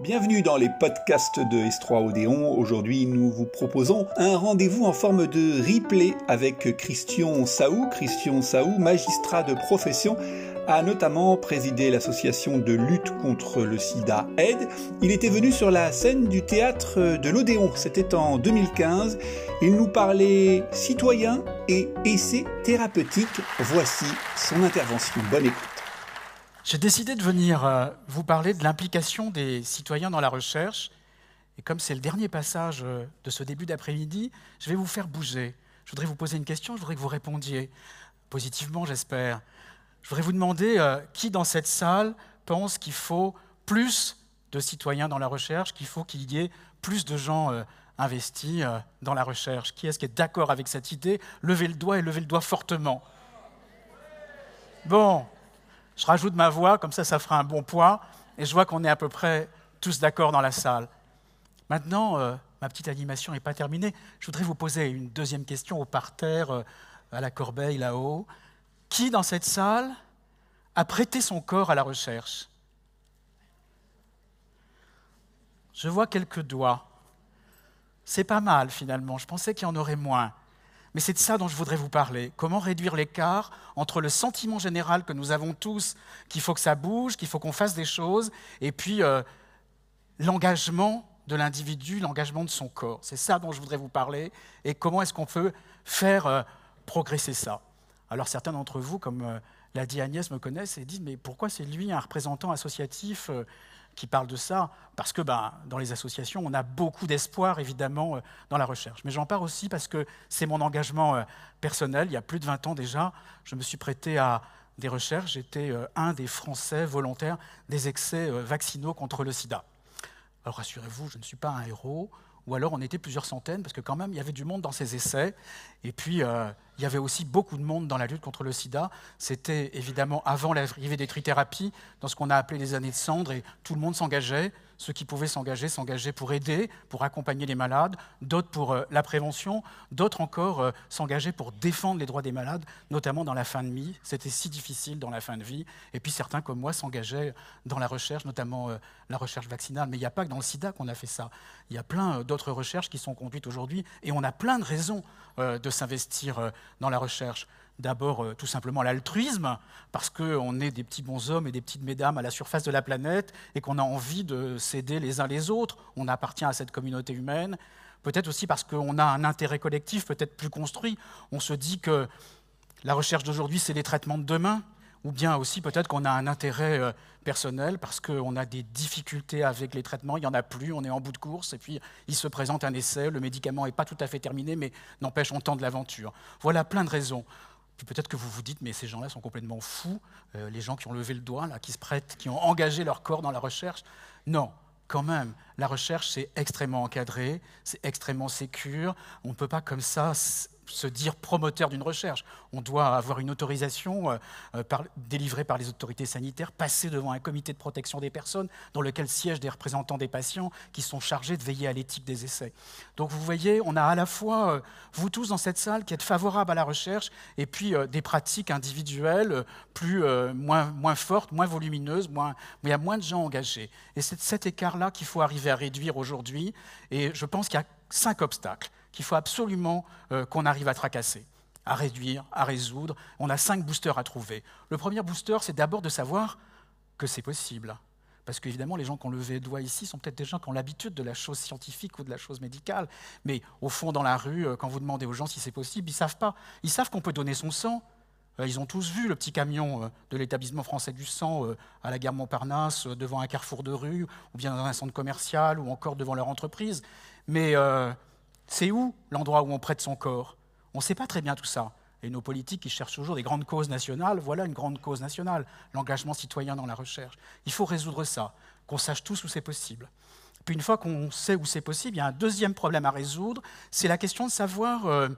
Bienvenue dans les podcasts de S3 Odéon. Aujourd'hui, nous vous proposons un rendez-vous en forme de replay avec Christian Saou. Christian Saou, magistrat de profession, a notamment présidé l'association de lutte contre le sida Aide. Il était venu sur la scène du théâtre de l'Odéon. C'était en 2015. Il nous parlait citoyens et essais thérapeutiques. Voici son intervention. Bonne écoute. J'ai décidé de venir euh, vous parler de l'implication des citoyens dans la recherche. Et comme c'est le dernier passage euh, de ce début d'après-midi, je vais vous faire bouger. Je voudrais vous poser une question, je voudrais que vous répondiez positivement, j'espère. Je voudrais vous demander euh, qui dans cette salle pense qu'il faut plus de citoyens dans la recherche, qu'il faut qu'il y ait plus de gens investis dans la recherche? Qui est-ce qui est d'accord avec cette idée? Levez le doigt et levez le doigt fortement. Bon, je rajoute ma voix, comme ça, ça fera un bon poids. Et je vois qu'on est à peu près tous d'accord dans la salle. Maintenant, euh, ma petite animation n'est pas terminée. Je voudrais vous poser une deuxième question au parterre, euh, à la corbeille là-haut. Qui dans cette salle a prêté son corps à la recherche? Je vois quelques doigts. C'est pas mal finalement. Je pensais qu'il y en aurait moins. Mais c'est de ça dont je voudrais vous parler. Comment réduire l'écart entre le sentiment général que nous avons tous, qu'il faut que ça bouge, qu'il faut qu'on fasse des choses, et puis euh, l'engagement de l'individu, l'engagement de son corps. C'est ça dont je voudrais vous parler. Et comment est-ce qu'on peut faire euh, progresser ça? Alors certains d'entre vous, comme euh, l'a dit Agnès, me connaissent et disent, mais pourquoi c'est lui un représentant associatif qui parle de ça, parce que ben, dans les associations, on a beaucoup d'espoir, évidemment, euh, dans la recherche. Mais j'en parle aussi parce que c'est mon engagement euh, personnel. Il y a plus de 20 ans déjà, je me suis prêté à des recherches. J'étais euh, un des Français volontaires des excès vaccinaux contre le sida. Alors rassurez-vous, je ne suis pas un héros, ou alors on était plusieurs centaines, parce que quand même, il y avait du monde dans ces essais. Et puis, euh, il y avait aussi beaucoup de monde dans la lutte contre le sida. C'était évidemment avant l'arrivée des trithérapies, dans ce qu'on a appelé les années de cendre, et tout le monde s'engageait. Ceux qui pouvaient s'engager, s'engageaient pour aider, pour accompagner les malades, d'autres pour euh, la prévention, d'autres encore euh, s'engageaient pour défendre les droits des malades, notamment dans la fin de vie. C'était si difficile dans la fin de vie. Et puis certains, comme moi, s'engageaient dans la recherche, notamment euh, la recherche vaccinale. Mais il n'y a pas que dans le sida qu'on a fait ça. Il y a plein d'autres recherches qui sont conduites aujourd'hui, et on a plein de raisons de s'investir dans la recherche. D'abord, euh, tout simplement l'altruisme, parce qu'on est des petits bonshommes et des petites mesdames à la surface de la planète et qu'on a envie de s'aider les uns les autres. On appartient à cette communauté humaine. Peut-être aussi parce qu'on a un intérêt collectif peut-être plus construit. On se dit que la recherche d'aujourd'hui, c'est les traitements de demain. Ou bien aussi peut-être qu'on a un intérêt euh, personnel parce qu'on a des difficultés avec les traitements, il n'y en a plus, on est en bout de course, et puis il se présente un essai, le médicament n'est pas tout à fait terminé, mais n'empêche, on tente l'aventure. Voilà plein de raisons peut-être que vous vous dites, mais ces gens-là sont complètement fous, euh, les gens qui ont levé le doigt, là, qui se prêtent, qui ont engagé leur corps dans la recherche. Non, quand même, la recherche, c'est extrêmement encadré, c'est extrêmement sécure. On ne peut pas comme ça se dire promoteur d'une recherche. On doit avoir une autorisation euh, euh, délivrée par les autorités sanitaires, passer devant un comité de protection des personnes dans lequel siègent des représentants des patients qui sont chargés de veiller à l'éthique des essais. Donc vous voyez, on a à la fois, euh, vous tous dans cette salle, qui êtes favorables à la recherche, et puis des pratiques individuelles plus, moins, moins fortes, moins volumineuses, moins, il y a moins de gens engagés. Et c'est cet écart-là qu'il faut arriver à réduire aujourd'hui. Et je pense qu'il y a cinq obstacles qu'il faut absolument euh, qu'on arrive à tracasser, à réduire, à résoudre. On a cinq boosters à trouver. Le premier booster, c'est d'abord de savoir que c'est possible. Parce qu'évidemment, les gens qui ont levé le doigt ici sont peut-être des gens qui ont l'habitude de la chose scientifique ou de la chose médicale. Mais au fond, dans la rue, euh, quand vous demandez aux gens si c'est possible, ils ne savent pas. Ils savent qu'on peut donner son sang. Euh, ils ont tous vu le petit camion de l'établissement français du sang à la gare Montparnasse, devant un carrefour de rue, ou bien dans un centre commercial, ou encore devant leur entreprise. Mais c'est où l'endroit où on prête son corps? On ne sait pas très bien tout ça. Et nos politiques qui cherchent toujours des grandes causes nationales, voilà une grande cause nationale, l'engagement citoyen dans la recherche. Il faut résoudre ça, qu'on sache tous où c'est possible. Puis une fois qu'on sait où c'est possible, il y a un deuxième problème à résoudre, c'est la question de savoir euh,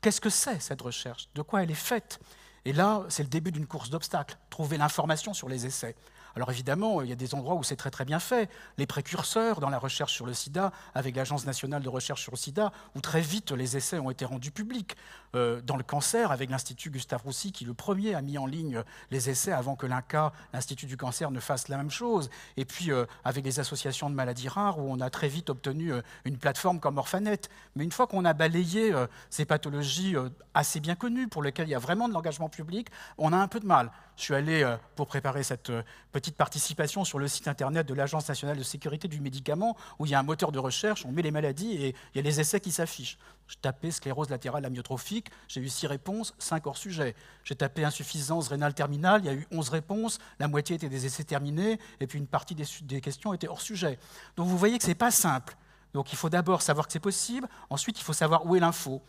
qu'est-ce que c'est cette recherche, de quoi elle est faite? Et là, c'est le début d'une course d'obstacles, trouver l'information sur les essais. Alors évidemment, il y a des endroits où c'est très très bien fait. Les précurseurs dans la recherche sur le sida, avec l'Agence nationale de recherche sur le sida, où très vite les essais ont été rendus publics. Euh, dans le cancer, avec l'Institut Gustave Roussy, qui le premier a mis en ligne les essais avant que l'INCA, l'Institut du cancer, ne fasse la même chose. Et puis euh, avec les associations de maladies rares, où on a très vite obtenu euh, une plateforme comme Orphanet. Mais une fois qu'on a balayé ces pathologies assez bien connues, pour lesquelles il y a vraiment de l'engagement public, on a un peu de mal. Je suis allé, pour préparer cette petite participation, sur le site internet de l'Agence nationale de sécurité du médicament, où il y a un moteur de recherche, on met les maladies et il y a les essais qui s'affichent. Je tapais sclérose latérale amyotrophique, j'ai eu six réponses, cinq hors sujet. J'ai tapé insuffisance rénale terminale, il y a eu 11 réponses, la moitié étaient des essais terminés, et puis une partie des, des questions étaient hors sujet. Donc vous voyez que ce n'est pas simple. Donc il faut d'abord savoir que c'est possible, ensuite il faut savoir où est l'info.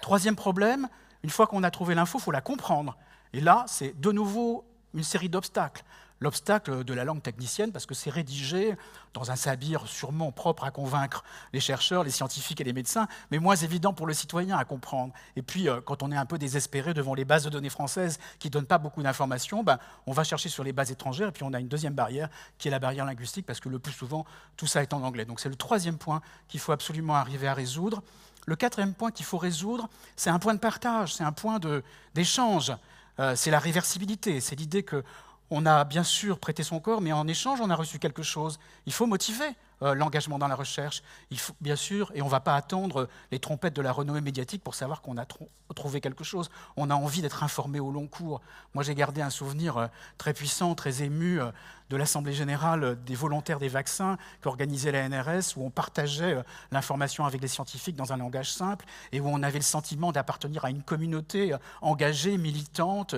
Troisième problème, une fois qu'on a trouvé l'info, il faut la comprendre. Et là, c'est de nouveau une série d'obstacles l'obstacle de la langue technicienne, parce que c'est rédigé dans un sabir sûrement propre à convaincre les chercheurs, les scientifiques et les médecins, mais moins évident pour le citoyen à comprendre. Et puis, euh, quand on est un peu désespéré devant les bases de données françaises qui ne donnent pas beaucoup d'informations, ben, on va chercher sur les bases étrangères, et puis on a une deuxième barrière, qui est la barrière linguistique, parce que le plus souvent, tout ça est en anglais. Donc c'est le troisième point qu'il faut absolument arriver à résoudre. Le quatrième point qu'il faut résoudre, c'est un point de partage, c'est un point d'échange. Euh, c'est la réversibilité, c'est l'idée que on a bien sûr prêté son corps, mais en échange, on a reçu quelque chose. Il faut motiver euh, l'engagement dans la recherche. Il faut, bien sûr, et on ne va pas attendre les trompettes de la renommée médiatique pour savoir qu'on a trouvé quelque chose. On a envie d'être informé au long cours. Moi, j'ai gardé un souvenir euh, très puissant, très ému euh, de l'Assemblée générale des volontaires des vaccins qu'organisait la NRS, où on partageait l'information avec les scientifiques dans un langage simple et où on avait le sentiment d'appartenir à une communauté engagée, militante,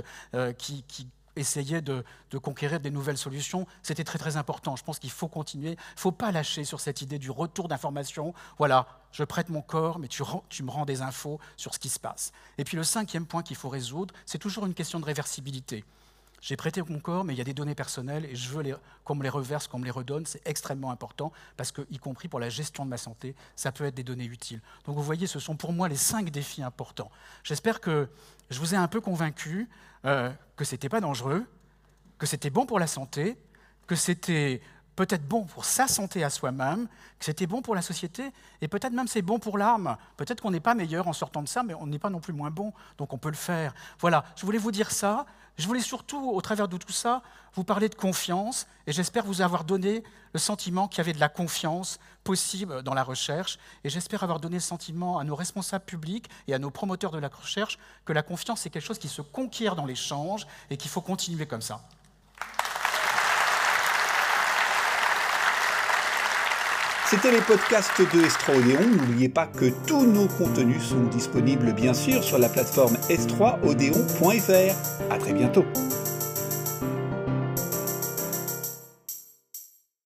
qui, qui essayer de, conquérir des nouvelles solutions, c'était très très important. Je pense qu'il faut continuer, il ne faut pas lâcher sur cette idée du retour d'information. Voilà, je prête mon corps, mais tu, tu, me rends des infos sur ce qui se passe. Et puis le cinquième point qu'il faut résoudre, c'est toujours une question de réversibilité. J'ai prêté mon corps, mais il y a des données personnelles et je veux qu'on me les reverse, qu'on me les redonne. C'est extrêmement important parce que, y compris pour la gestion de ma santé, ça peut être des données utiles. Donc vous voyez, ce sont pour moi les cinq défis importants. J'espère que je vous ai un peu convaincu euh, que ce n'était pas dangereux, que c'était bon pour la santé, que c'était peut-être bon pour sa santé à soi-même, que c'était bon pour la société, et peut-être même c'est bon pour l'âme. Peut-être qu'on n'est pas meilleur en sortant de ça, mais on n'est pas non plus moins bon, donc on peut le faire. Voilà, je voulais vous dire ça. Je voulais surtout, au travers de tout ça, vous parler de confiance, et j'espère vous avoir donné le sentiment qu'il y avait de la confiance possible dans la recherche, et j'espère avoir donné le sentiment à nos responsables publics et à nos promoteurs de la recherche que la confiance, c'est quelque chose qui se conquiert dans l'échange et qu'il faut continuer comme ça. C'était les podcasts de Estra N'oubliez pas que tous nos contenus sont disponibles bien sûr sur la plateforme s3odéon.fr. À très bientôt.